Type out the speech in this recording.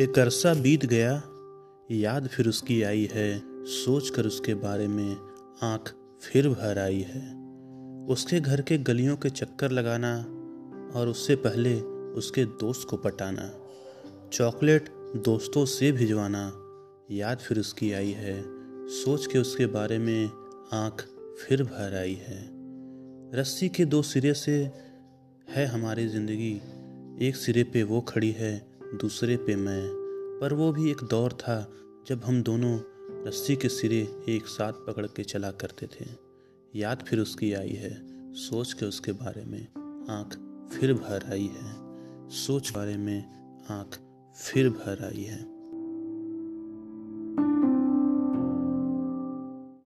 एक अरसा बीत गया, याद फिर उसकी आई है सोच कर उसके बारे में आँख फिर भर आई है। उसके घर के गलियों के चक्कर लगाना और उससे पहले उसके दोस्त को पटाना, चॉकलेट दोस्तों से भिजवाना, याद फिर उसकी आई है, सोच के उसके बारे में आँख फिर भर आई है। रस्सी के दो सिरे से है हमारी ज़िंदगी, एक सिरे पे वो खड़ी है दूसरे पे मैं। पर वो भी एक दौर था जब हम दोनों रस्सी के सिरे एक साथ पकड़ के चला करते थे। याद फिर उसकी आई है, सोच के उसके बारे में आँख फिर भर आई है। सोच बारे में आँख फिर भर आई है।